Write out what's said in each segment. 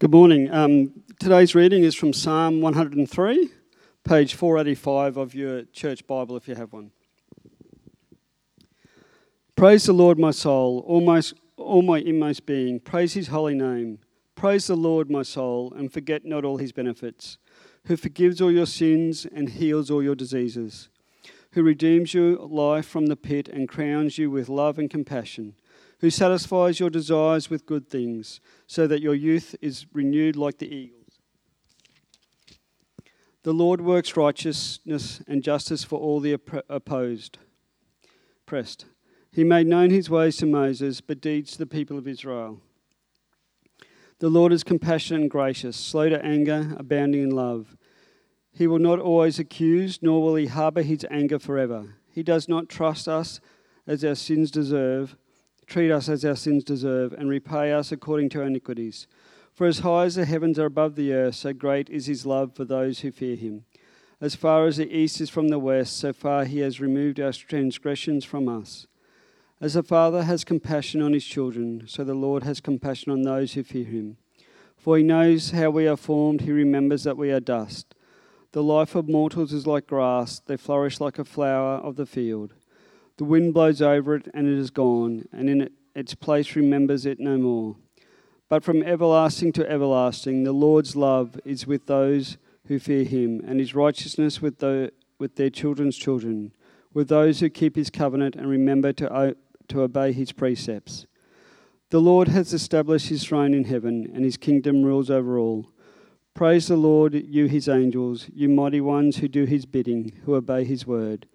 Good morning. Um, today's reading is from Psalm 103, page 485 of your church Bible, if you have one. Praise the Lord, my soul, all my, all my inmost being. Praise his holy name. Praise the Lord, my soul, and forget not all his benefits, who forgives all your sins and heals all your diseases, who redeems your life from the pit and crowns you with love and compassion who satisfies your desires with good things, so that your youth is renewed like the eagles. The Lord works righteousness and justice for all the opposed. Pressed. He made known his ways to Moses, but deeds to the people of Israel. The Lord is compassionate and gracious, slow to anger, abounding in love. He will not always accuse, nor will he harbour his anger forever. He does not trust us as our sins deserve treat us as our sins deserve, and repay us according to our iniquities. For as high as the heavens are above the earth, so great is his love for those who fear him. As far as the east is from the west, so far he has removed our transgressions from us. As a father has compassion on his children, so the Lord has compassion on those who fear him. For he knows how we are formed, he remembers that we are dust. The life of mortals is like grass, they flourish like a flower of the field. The wind blows over it, and it is gone, and in its place remembers it no more. But from everlasting to everlasting, the Lord's love is with those who fear him, and his righteousness with, the, with their children's children, with those who keep his covenant and remember to, to obey his precepts. The Lord has established his throne in heaven, and his kingdom rules over all. Praise the Lord, you his angels, you mighty ones who do his bidding, who obey his word.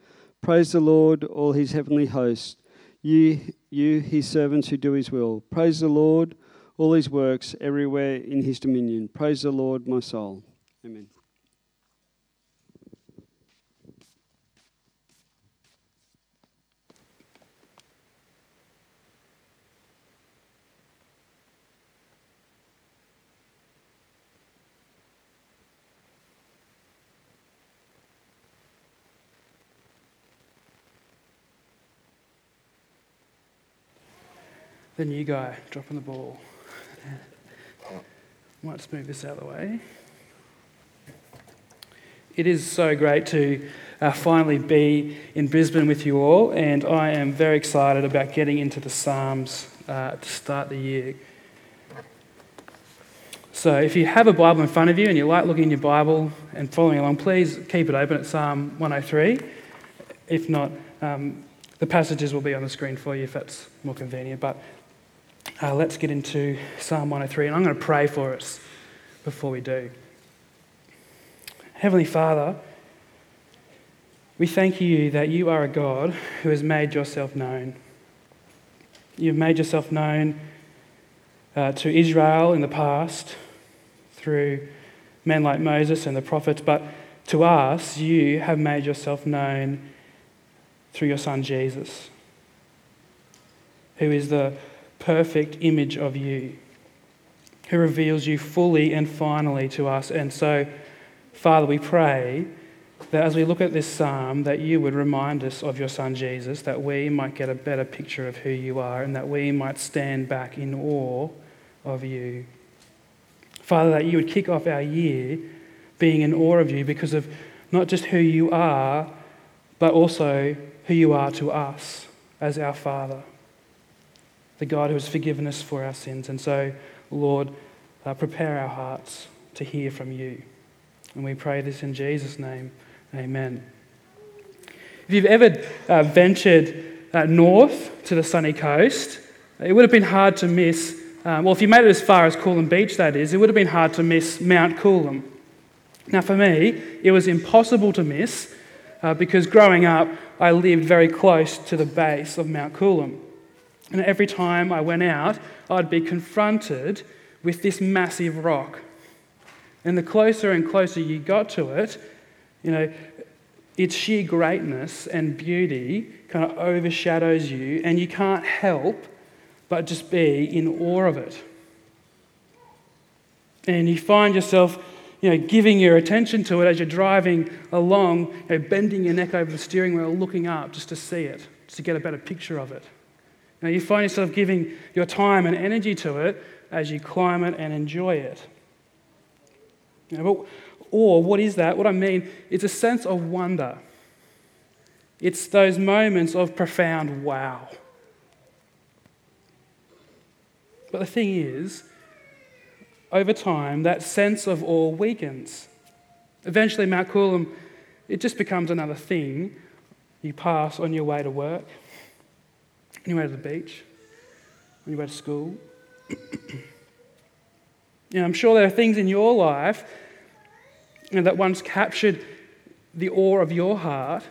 Praise the Lord, all his heavenly hosts, you, you, his servants who do his will. Praise the Lord, all his works everywhere in his dominion. Praise the Lord, my soul. Amen. The new guy dropping the ball. Might just move this out of the way. It is so great to uh, finally be in Brisbane with you all, and I am very excited about getting into the Psalms uh, to start the year. So, if you have a Bible in front of you and you like looking in your Bible and following along, please keep it open at Psalm 103. If not, um, the passages will be on the screen for you if that's more convenient. But uh, let's get into Psalm 103, and I'm going to pray for us before we do. Heavenly Father, we thank you that you are a God who has made yourself known. You've made yourself known uh, to Israel in the past through men like Moses and the prophets, but to us, you have made yourself known through your Son Jesus, who is the perfect image of you, who reveals you fully and finally to us. And so, Father, we pray that as we look at this psalm, that you would remind us of your Son Jesus, that we might get a better picture of who you are, and that we might stand back in awe of you. Father, that you would kick off our year being in awe of you because of not just who you are, but also who you are to us as our Father the God who has forgiven us for our sins. And so, Lord, uh, prepare our hearts to hear from you. And we pray this in Jesus' name. Amen. If you've ever uh, ventured uh, north to the sunny coast, it would have been hard to miss, um, well, if you made it as far as Coolum Beach, that is, it would have been hard to miss Mount Coolum. Now, for me, it was impossible to miss uh, because growing up, I lived very close to the base of Mount Coolum. And every time I went out, I'd be confronted with this massive rock. And the closer and closer you got to it, you know, its sheer greatness and beauty kind of overshadows you, and you can't help but just be in awe of it. And you find yourself, you know, giving your attention to it as you're driving along, you know, bending your neck over the steering wheel, looking up just to see it, just to get a better picture of it. Now, you find yourself giving your time and energy to it as you climb it and enjoy it. You know, but, or what is that? What I mean, it's a sense of wonder. It's those moments of profound wow. But the thing is, over time, that sense of awe weakens. Eventually, Mount Coolum, it just becomes another thing you pass on your way to work, on your way to the beach, on your way to school. you know, I'm sure there are things in your life you know, that once captured the awe of your heart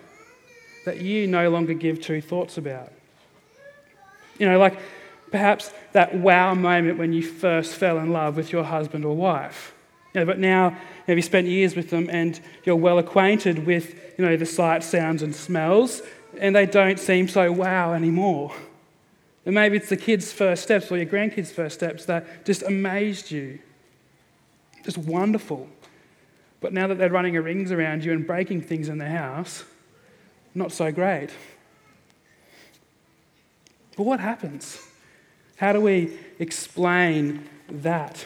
that you no longer give two thoughts about. You know, like perhaps that wow moment when you first fell in love with your husband or wife. You know, but now you know, you spent years with them and you're well acquainted with you know, the sights, sounds, and smells, and they don't seem so wow anymore. And maybe it's the kids' first steps or your grandkids' first steps that just amazed you. Just wonderful. But now that they're running rings around you and breaking things in the house, not so great. But what happens? How do we explain that?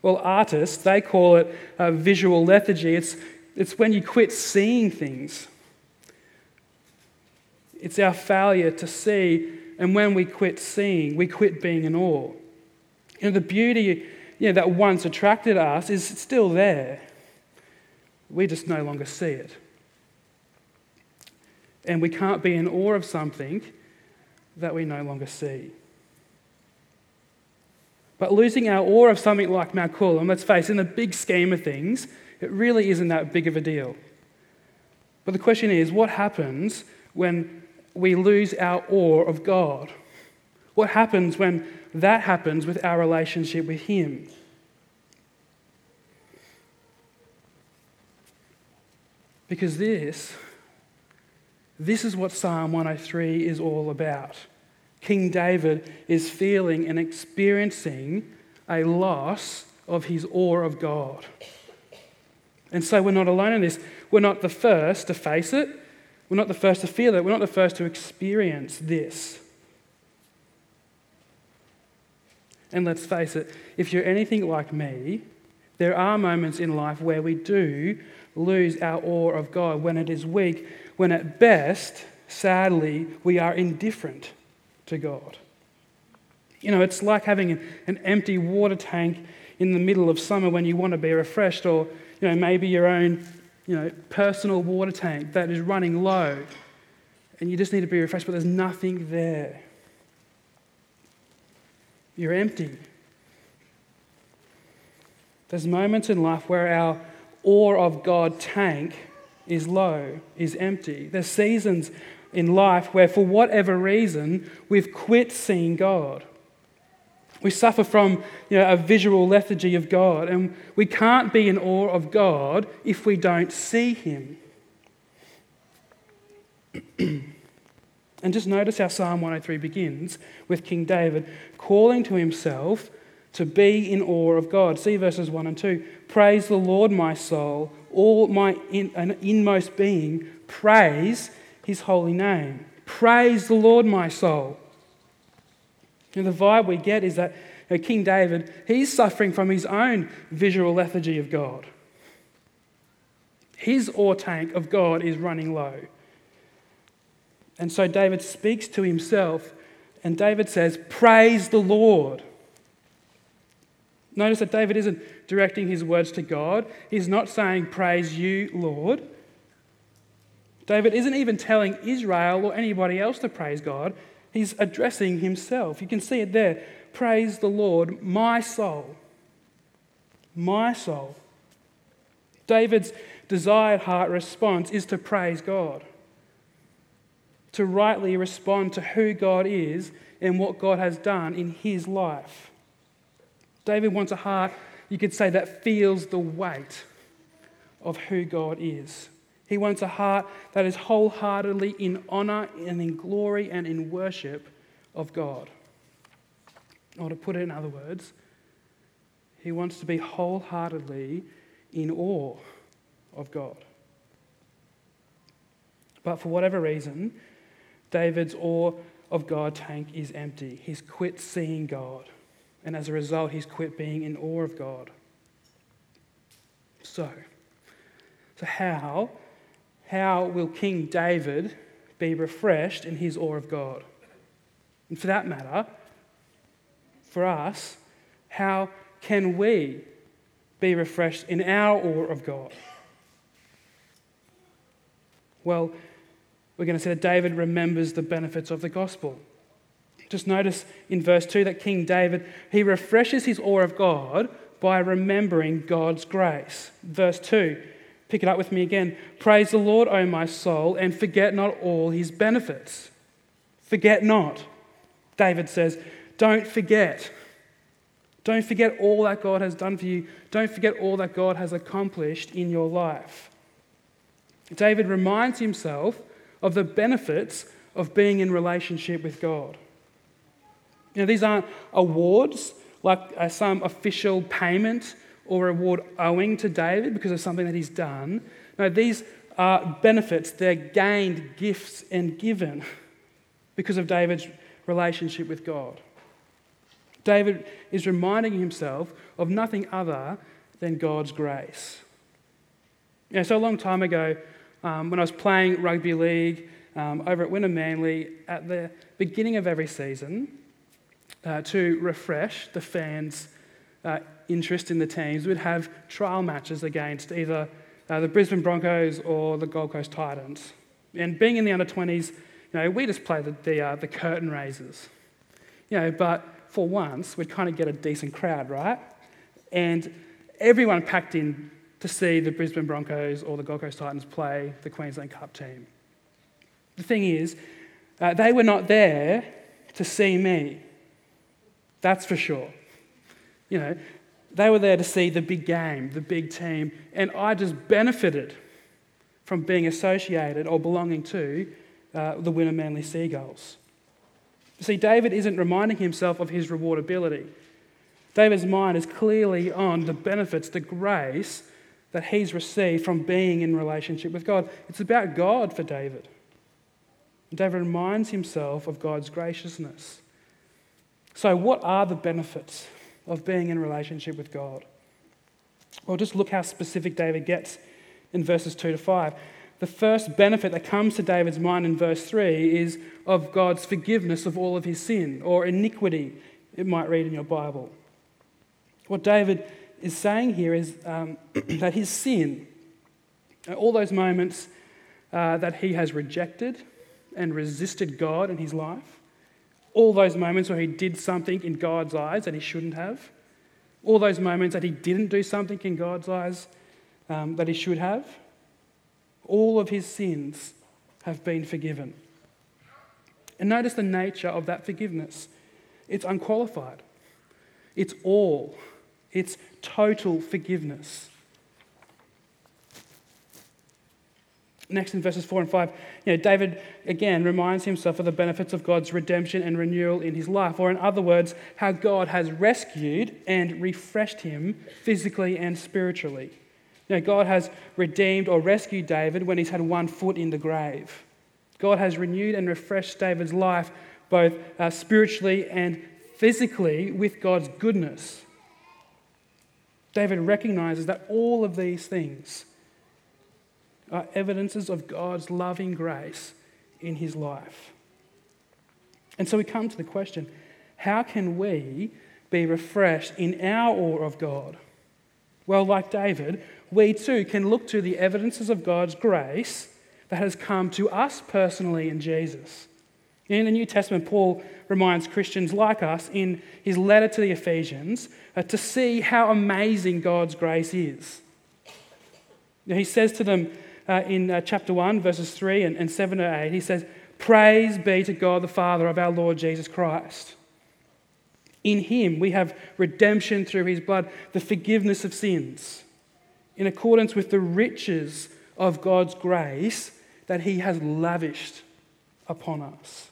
Well, artists, they call it a visual lethargy. It's, it's when you quit seeing things. It's our failure to see, and when we quit seeing, we quit being in awe. You know, the beauty you know, that once attracted us is still there. We just no longer see it. And we can't be in awe of something that we no longer see. But losing our awe of something like Mount Coolum, let's face, it, in the big scheme of things, it really isn't that big of a deal. But the question is what happens when we lose our awe of God? What happens when that happens with our relationship with Him? Because this, this is what Psalm 103 is all about. King David is feeling and experiencing a loss of his awe of God. And so we're not alone in this. We're not the first to face it. We're not the first to feel it. We're not the first to experience this. And let's face it, if you're anything like me, there are moments in life where we do lose our awe of God, when it is weak, when at best, sadly, we are indifferent to God. You know, it's like having an, empty water tank in the middle of summer when you want to be refreshed, or, you know, maybe your own, you know, personal water tank that is running low and you just need to be refreshed, but there's nothing there. You're empty. There's moments in life where our awe of God tank is low, is empty. There's seasons in life where, for whatever reason, we've quit seeing God. We suffer from you know, a visual lethargy of God, and we can't be in awe of God if we don't see Him. and just notice how Psalm 103 begins with King David calling to himself to be in awe of God. See verses 1 and 2. Praise the Lord, my soul, all my in, inmost being, praise his holy name. Praise the Lord, my soul. The vibe we get is that you know, King David, he's suffering from his own visual lethargy of God. His awe tank of God is running low. And so David speaks to himself, and David says, Praise the Lord. Notice that David isn't directing his words to God. He's not saying, Praise you, Lord. David isn't even telling Israel or anybody else to praise God, he's addressing himself. You can see it there. Praise the Lord, my soul. My soul. David's desired heart response is to praise God, to rightly respond to who God is and what God has done in his life. David wants a heart, you could say, that feels the weight of who God is. He wants a heart that is wholeheartedly in honor and in glory and in worship of God. Or to put it in other words, he wants to be wholeheartedly in awe of God. But for whatever reason, David's awe of God tank is empty. He's quit seeing God. And as a result, he's quit being in awe of God. so. So, how, how will King David be refreshed in his awe of God? And for that matter, for us, how can we be refreshed in our awe of God? Well, we're going to see that David remembers the benefits of the gospel. Just notice in verse 2 that King David, he refreshes his awe of God by remembering God's grace. Verse 2, pick it up with me again. Praise the Lord, O my soul, and forget not all his benefits. Forget not. David says, don't forget. Don't forget all that God has done for you. Don't forget all that God has accomplished in your life. David reminds himself of the benefits of being in relationship with God. You know, these aren't awards like uh, some official payment or reward owing to David because of something that he's done. No, these are benefits. They're gained gifts and given because of David's relationship with God. David is reminding himself of nothing other than God's grace. You so a long time ago, um, when I was playing rugby league um, over at Wynnum Manly, at the beginning of every season, uh, to refresh the fans' uh, interest in the teams, we'd have trial matches against either uh, the Brisbane Broncos or the Gold Coast Titans. And being in the under 20s, you know, we just play the, the, uh, the curtain raisers. You know, but for once, we'd kind of get a decent crowd, right? And everyone packed in to see the Brisbane Broncos or the Gold Coast Titans play the Queensland Cup team. The thing is, uh, they were not there to see me. That's for sure. You know, they were there to see the big game, the big team, and I just benefited from being associated or belonging to uh, the Wynnum Manly Seagulls. See, David isn't reminding himself of his rewardability. David's mind is clearly on the benefits, the grace that he's received from being in relationship with God. It's about God for David. David reminds himself of God's graciousness. So, what are the benefits of being in relationship with God? Well, just look how specific David gets in verses 2 to 5 the first benefit that comes to David's mind in verse 3 is of God's forgiveness of all of his sin, or iniquity, it might read in your Bible. What David is saying here is um, that his sin, all those moments uh, that he has rejected and resisted God in his life, all those moments where he did something in God's eyes that he shouldn't have, all those moments that he didn't do something in God's eyes um, that he should have, all of his sins have been forgiven. And notice the nature of that forgiveness. It's unqualified, it's all, it's total forgiveness. Next, in verses 4 and 5, you know, David again reminds himself of the benefits of God's redemption and renewal in his life, or in other words, how God has rescued and refreshed him physically and spiritually. You know, God has redeemed or rescued David when he's had one foot in the grave. God has renewed and refreshed David's life both uh, spiritually and physically with God's goodness. David recognizes that all of these things are evidences of God's loving grace in his life. And so we come to the question how can we be refreshed in our awe of God? Well, like David, we too can look to the evidences of God's grace that has come to us personally in Jesus. In the New Testament, Paul reminds Christians like us in his letter to the Ephesians uh, to see how amazing God's grace is. He says to them uh, in uh, chapter 1, verses 3 and, and 7 to 8, he says, Praise be to God the Father of our Lord Jesus Christ. In him we have redemption through his blood, the forgiveness of sins in accordance with the riches of God's grace that He has lavished upon us.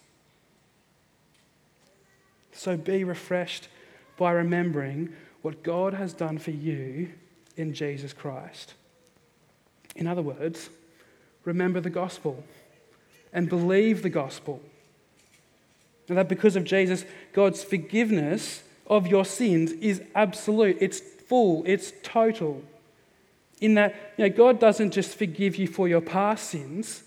So be refreshed by remembering what God has done for you in Jesus Christ. In other words, remember the gospel and believe the gospel. And that because of Jesus, God's forgiveness of your sins is absolute, it's full, it's total. In that, you know, God doesn't just forgive you for your past sins,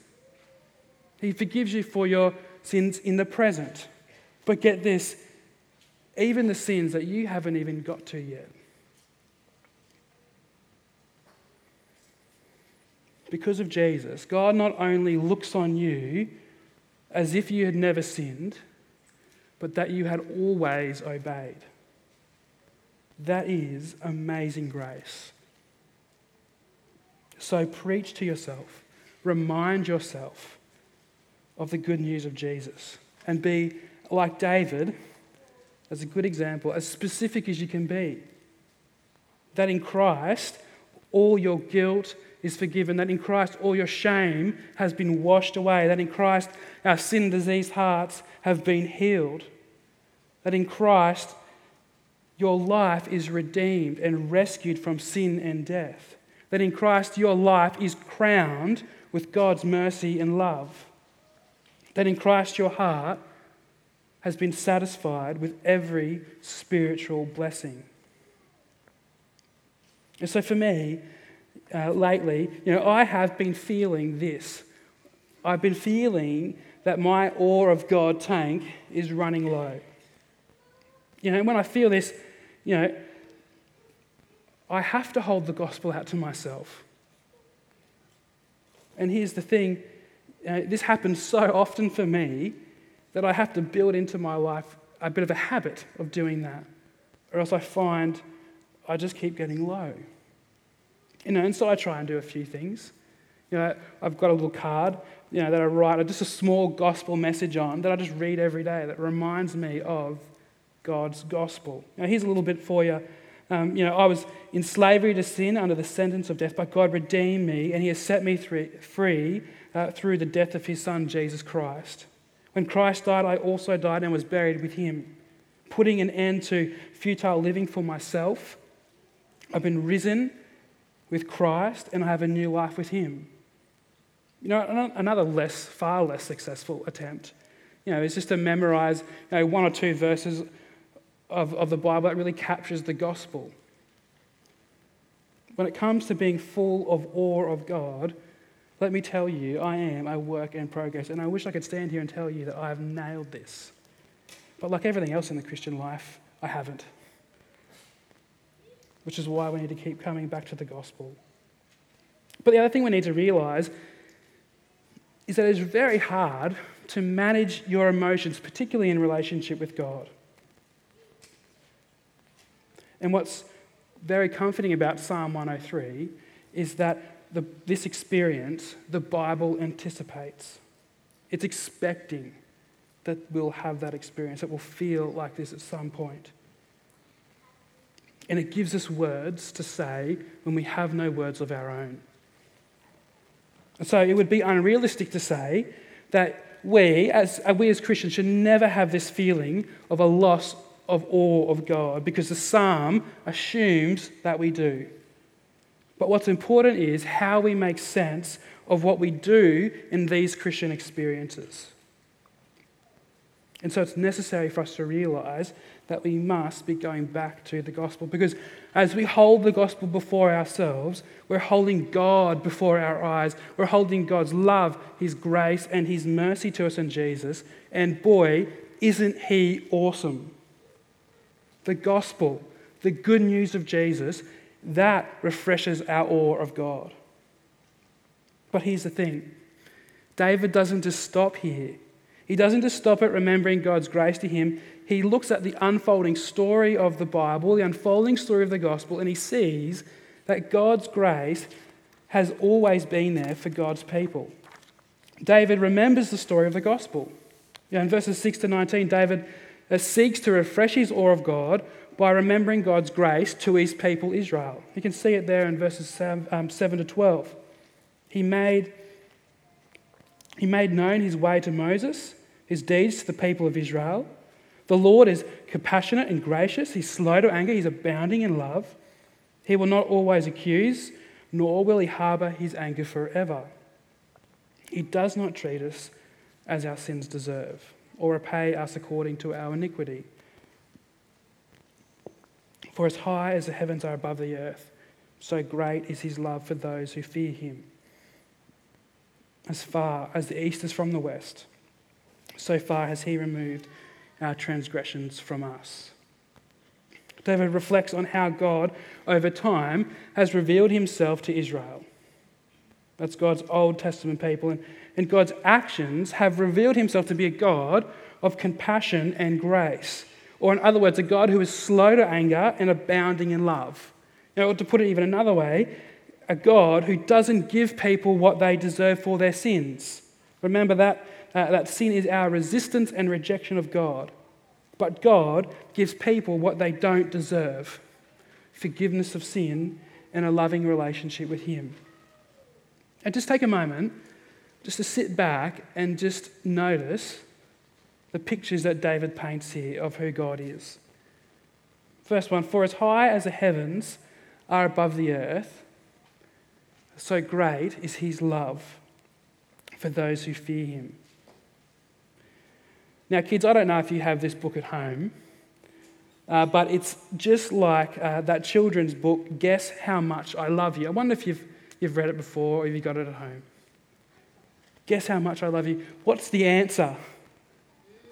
He forgives you for your sins in the present. But get this, even the sins that you haven't even got to yet. Because of Jesus, God not only looks on you as if you had never sinned, but that you had always obeyed. That is amazing grace. So preach to yourself, remind yourself of the good news of Jesus, and be like David, as a good example, as specific as you can be. That in Christ, all your guilt is forgiven, that in Christ, all your shame has been washed away, that in Christ, our sin diseased hearts have been healed, that in Christ, your life is redeemed and rescued from sin and death, that in Christ, your life is crowned with God's mercy and love, that in Christ, your heart has been satisfied with every spiritual blessing. And so for me, uh, lately, you know, I have been feeling this. I've been feeling that my awe of God tank is running low. You know, when I feel this, you know, I have to hold the gospel out to myself. And here's the thing this happens so often for me that I have to build into my life a bit of a habit of doing that, or else I find I just keep getting low. You know, and so I try and do a few things. You know, I've got a little card, you know, that I write just a small gospel message on that I just read every day that reminds me of God's gospel. Now, here's a little bit for you. Um, you know, I was in slavery to sin under the sentence of death, but God redeemed me and He has set me free uh, through the death of His Son, Jesus Christ. When Christ died, I also died and was buried with Him, putting an end to futile living for myself. I've been risen with Christ and I have a new life with Him. You know, another less, far less successful attempt, you know, is just to memorize you know, one or two verses of, of the Bible that really captures the gospel. When it comes to being full of awe of God, let me tell you, I am a work in progress. And I wish I could stand here and tell you that I have nailed this. But like everything else in the Christian life, I haven't which is why we need to keep coming back to the gospel. But the other thing we need to realize is that it's very hard to manage your emotions, particularly in relationship with God. And what's very comforting about Psalm 103 is that the, this experience, the Bible anticipates. It's expecting that we'll have that experience, that we'll feel like this at some point. And it gives us words to say when we have no words of our own. And so it would be unrealistic to say that we as, uh, we as Christians should never have this feeling of a loss of awe of God because the psalm assumes that we do. But what's important is how we make sense of what we do in these Christian experiences. And so it's necessary for us to realize that we must be going back to the gospel. Because as we hold the gospel before ourselves, we're holding God before our eyes. We're holding God's love, His grace, and His mercy to us in Jesus. And boy, isn't He awesome! The gospel, the good news of Jesus, that refreshes our awe of God. But here's the thing David doesn't just stop here. He doesn't just stop at remembering God's grace to him. He looks at the unfolding story of the Bible, the unfolding story of the gospel, and he sees that God's grace has always been there for God's people. David remembers the story of the gospel. in verses 6 to 19, David uh, seeks to refresh his awe of God by remembering God's grace to his people Israel. You can see it there in verses 7, um, 7 to 12. He made, he made known his way to Moses his deeds to the people of Israel. The Lord is compassionate and gracious. He's slow to anger. He's abounding in love. He will not always accuse, nor will he harbor his anger forever. He does not treat us as our sins deserve, or repay us according to our iniquity. For as high as the heavens are above the earth, So great is his love for those who fear him. As far as the east is from the west, so far has he removed our transgressions from us. David reflects on how God, over time, has revealed himself to Israel. That's God's Old Testament people. And, and God's actions have revealed himself to be a God of compassion and grace. Or, in other words, a God who is slow to anger and abounding in love. You know, to put it even another way, a God who doesn't give people what they deserve for their sins. Remember that, uh, that sin is our resistance and rejection of God. But God gives people what they don't deserve forgiveness of sin and a loving relationship with Him. And just take a moment just to sit back and just notice the pictures that David paints here of who God is. First one For as high as the heavens are above the earth, so great is his love for those who fear him. Now, kids, I don't know if you have this book at home, uh, but it's just like uh, that children's book, Guess How Much I Love You. I wonder if you've, you've read it before or if you got it at home. Guess how much I love you. What's the answer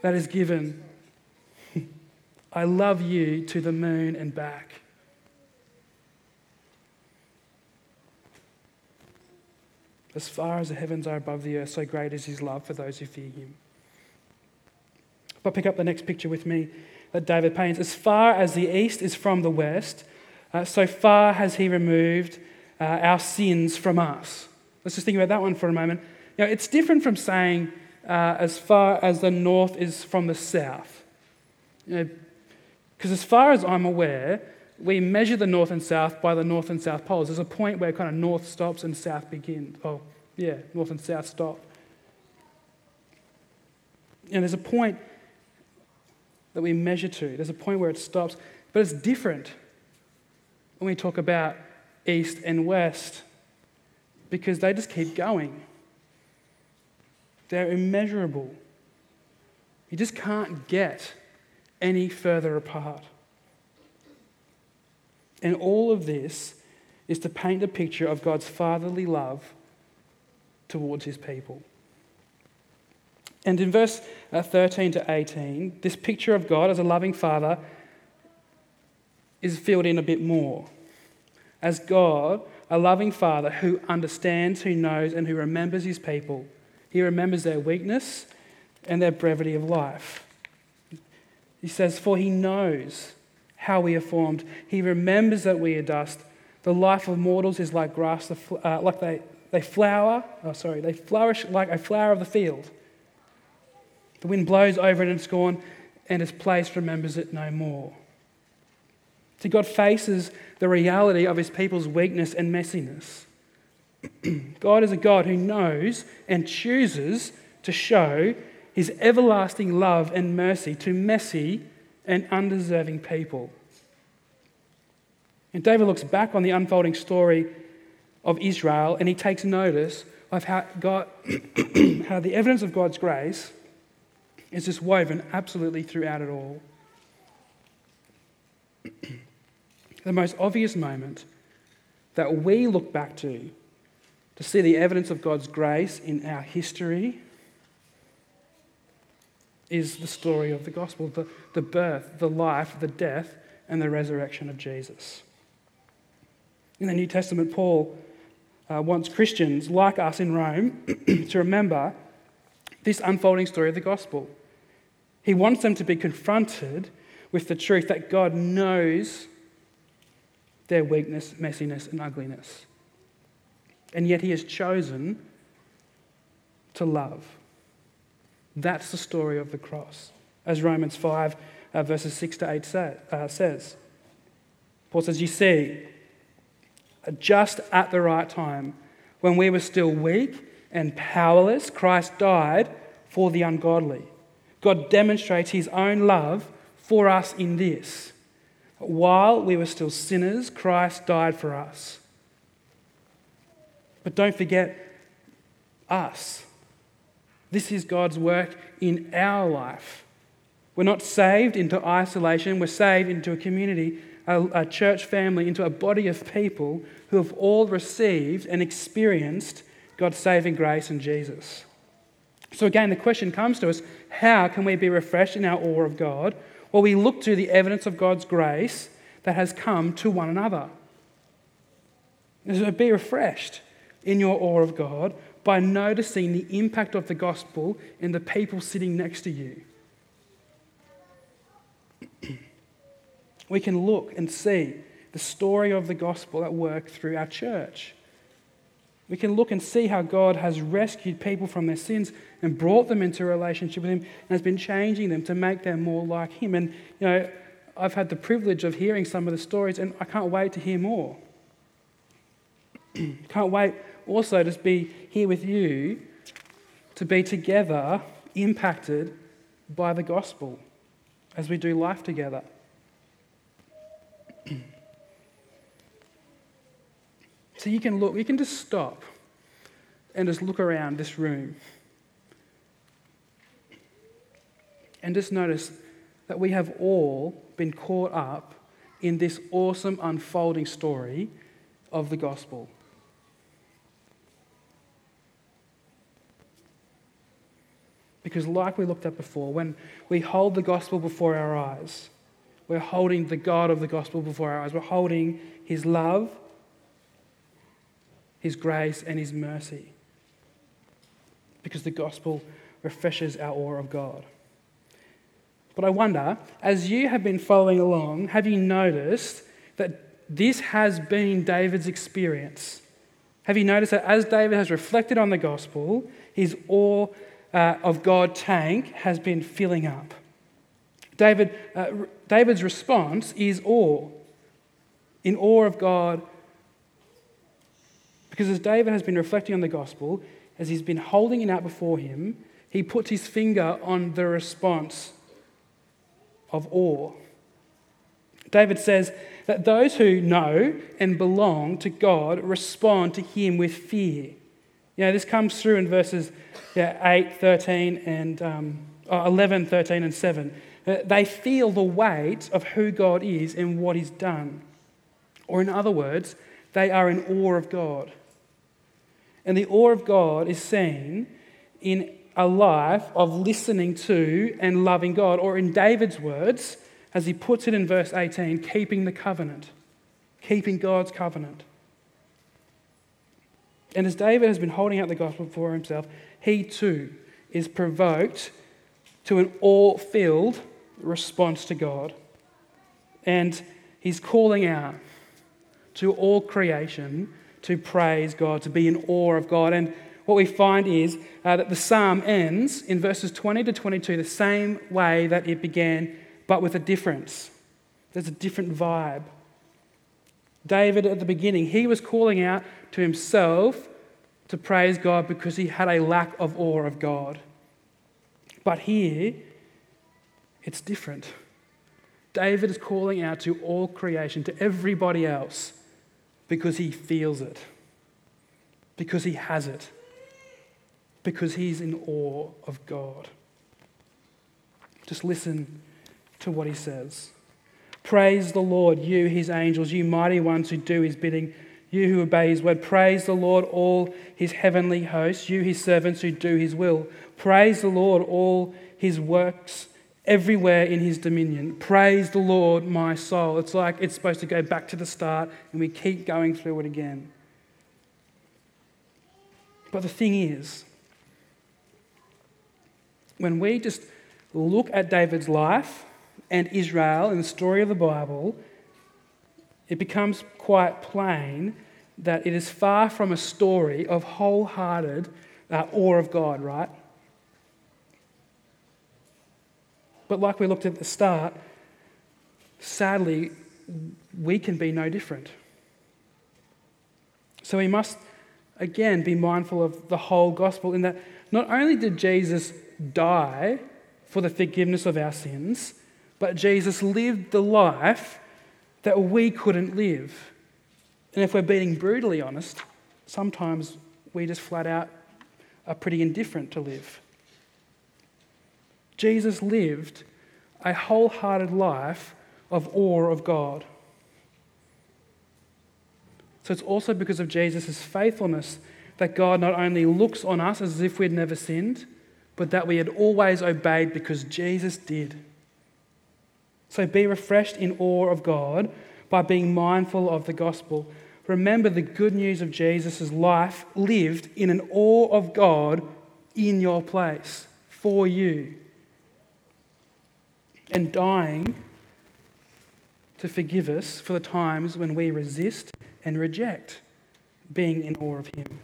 that is given? I love you to the moon and back. As far as the heavens are above the earth, so great is his love for those who fear him. But pick up the next picture with me that David paints. As far as the east is from the west, uh, so far has he removed uh, our sins from us. Let's just think about that one for a moment. Now, it's different from saying uh, as far as the north is from the south. Because you know, as far as I'm aware, we measure the north and south by the north and south poles. There's a point where kind of north stops and south begins. Oh, yeah, north and south stop. And there's a point that we measure to. There's a point where it stops. But it's different when we talk about east and west because they just keep going. They're immeasurable. You just can't get any further apart. And all of this is to paint a picture of God's fatherly love towards his people. And in verse uh, 13 to 18, this picture of God as a loving father is filled in a bit more. As God, a loving father who understands, who knows, and who remembers his people, he remembers their weakness and their brevity of life. He says, For he knows how we are formed. He remembers that we are dust. The life of mortals is like grass, uh, like they, they flower, oh, sorry, they flourish like a flower of the field. The wind blows over it and it's gone, and its place remembers it no more. See, God faces the reality of his people's weakness and messiness. God is a God who knows and chooses to show his everlasting love and mercy to messy and undeserving people. And David looks back on the unfolding story of Israel and he takes notice of how, God, how the evidence of God's grace is just woven absolutely throughout it all. the most obvious moment that we look back to to see the evidence of God's grace in our history is the story of the gospel the, the birth, the life, the death, and the resurrection of Jesus. In the New Testament, Paul uh, wants Christians like us in Rome to remember this unfolding story of the gospel. He wants them to be confronted with the truth that God knows their weakness, messiness, and ugliness. And yet He has chosen to love. That's the story of the cross, as Romans 5, uh, verses 6 to 8 say, uh, says. Paul says, You see, just at the right time, when we were still weak and powerless, Christ died for the ungodly. God demonstrates his own love for us in this. While we were still sinners, Christ died for us. But don't forget us. This is God's work in our life. We're not saved into isolation, we're saved into a community a, a church family into a body of people who have all received and experienced God's saving grace in Jesus. So, again, the question comes to us how can we be refreshed in our awe of God? Well, we look to the evidence of God's grace that has come to one another. So be refreshed in your awe of God by noticing the impact of the gospel in the people sitting next to you. we can look and see the story of the gospel at work through our church. We can look and see how God has rescued people from their sins and brought them into a relationship with Him and has been changing them to make them more like Him. And, you know, I've had the privilege of hearing some of the stories and I can't wait to hear more. can't wait also to be here with you to be together impacted by the gospel as we do life together. So you can look, you can just stop and just look around this room and just notice that we have all been caught up in this awesome unfolding story of the gospel. Because, like we looked at before, when we hold the gospel before our eyes, we're holding the God of the gospel before our eyes. We're holding his love, his grace, and His mercy. Because the gospel refreshes our awe of God. But I wonder, as you have been following along, have you noticed that this has been David's experience? Have you noticed that as David has reflected on the gospel, his awe uh, of God tank has been filling up? David, uh, David's response is awe. In awe of God because as David has been reflecting on the gospel, as he's been holding it out before him, he puts his finger on the response of awe. David says that those who know and belong to God respond to him with fear. You know, this comes through in verses yeah, 8, 13, and um, uh, 11, 13, and 7. Uh, they feel the weight of who God is and what he's done. Or, in other words, they are in awe of God. And the awe of God is seen in a life of listening to and loving God, or in David's words, as he puts it in verse 18, keeping the covenant, keeping God's covenant. And as David has been holding out the gospel for himself, he too is provoked to an awe filled response to God. And he's calling out to all creation to praise God, to be in awe of God. And what we find is uh, that the psalm ends in verses 20 to 22 the same way that it began, but with a difference. There's a different vibe. David, at the beginning, he was calling out to himself to praise God because he had a lack of awe of God. But here, it's different. David is calling out to all creation, to everybody else, because he feels it, because he has it, because he's in awe of God. Just listen to what he says. Praise the Lord, you, his angels, you mighty ones who do his bidding, you who obey his word. Praise the Lord, all his heavenly hosts, you, his servants who do his will. Praise the Lord, all his works everywhere in his dominion. Praise the Lord, my soul. It's like it's supposed to go back to the start and we keep going through it again. But the thing is, when we just look at David's life and Israel and the story of the Bible, it becomes quite plain that it is far from a story of wholehearted uh, awe of God, right? But like we looked at the start, sadly, we can be no different. So we must, again, be mindful of the whole gospel in that not only did Jesus die for the forgiveness of our sins, but Jesus lived the life that we couldn't live. And if we're being brutally honest, sometimes we just flat out are pretty indifferent to live. Jesus lived a wholehearted life of awe of God. So it's also because of Jesus' faithfulness that God not only looks on us as if we'd never sinned, but that we had always obeyed because Jesus did. So be refreshed in awe of God by being mindful of the gospel. Remember the good news of Jesus' life lived in an awe of God in your place for you. And dying to forgive us for the times when we resist and reject being in awe of Him.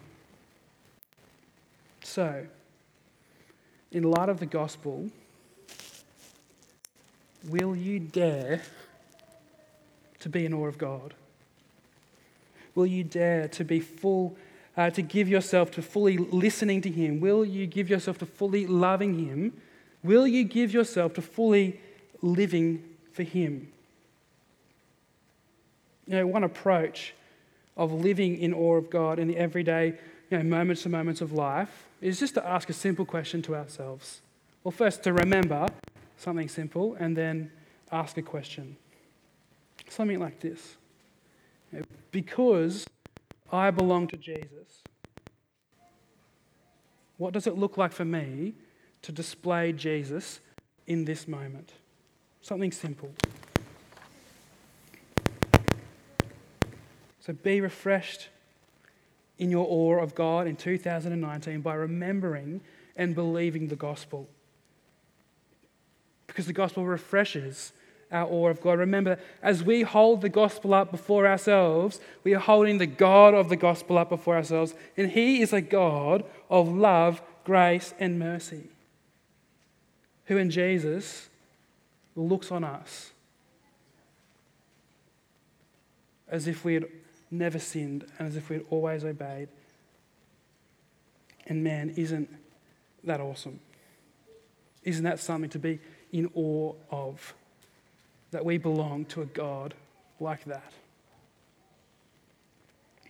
So, in light of the gospel, will you dare to be in awe of God? Will you dare to be full, uh, to give yourself to fully listening to Him? Will you give yourself to fully loving Him? Will you give yourself to fully living for Him? You know, one approach of living in awe of God in the everyday you know, moments to moments of life is just to ask a simple question to ourselves. Well, first, to remember something simple, and then ask a question. Something like this Because I belong to Jesus, what does it look like for me to display Jesus in this moment? Something simple. So be refreshed in your awe of God in 2019 by remembering and believing the gospel. Because the gospel refreshes our awe of God. Remember, as we hold the gospel up before ourselves, we are holding the God of the gospel up before ourselves, and He is a God of love, grace, and mercy, who in Jesus looks on us as if we had never sinned and as if we had always obeyed. And man, isn't that awesome? Isn't that something to be in awe of? That we belong to a God like that.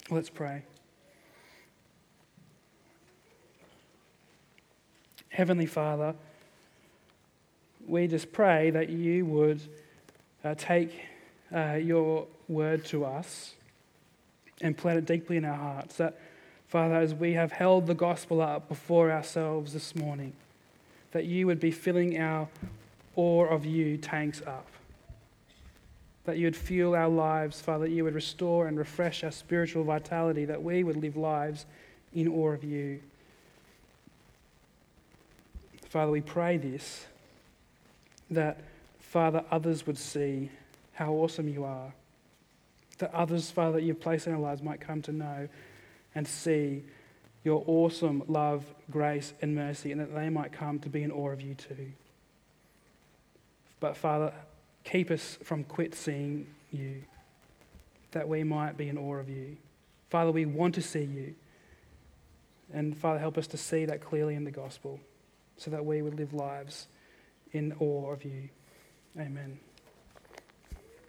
Let's pray. Heavenly Father, we just pray that you would uh, take uh, your word to us and plant it deeply in our hearts. That, Father, as we have held the gospel up before ourselves this morning, that you would be filling our awe of you tanks up. That you would fuel our lives, Father, that you would restore and refresh our spiritual vitality, that we would live lives in awe of you. Father, we pray this, that, Father, others would see how awesome you are that others, Father, that you've placed in our lives might come to know and see your awesome love, grace, and mercy, and that they might come to be in awe of you too. But, Father, keep us from quit seeing you, that we might be in awe of you. Father, we want to see you. And, Father, help us to see that clearly in the gospel so that we would live lives in awe of you. Amen.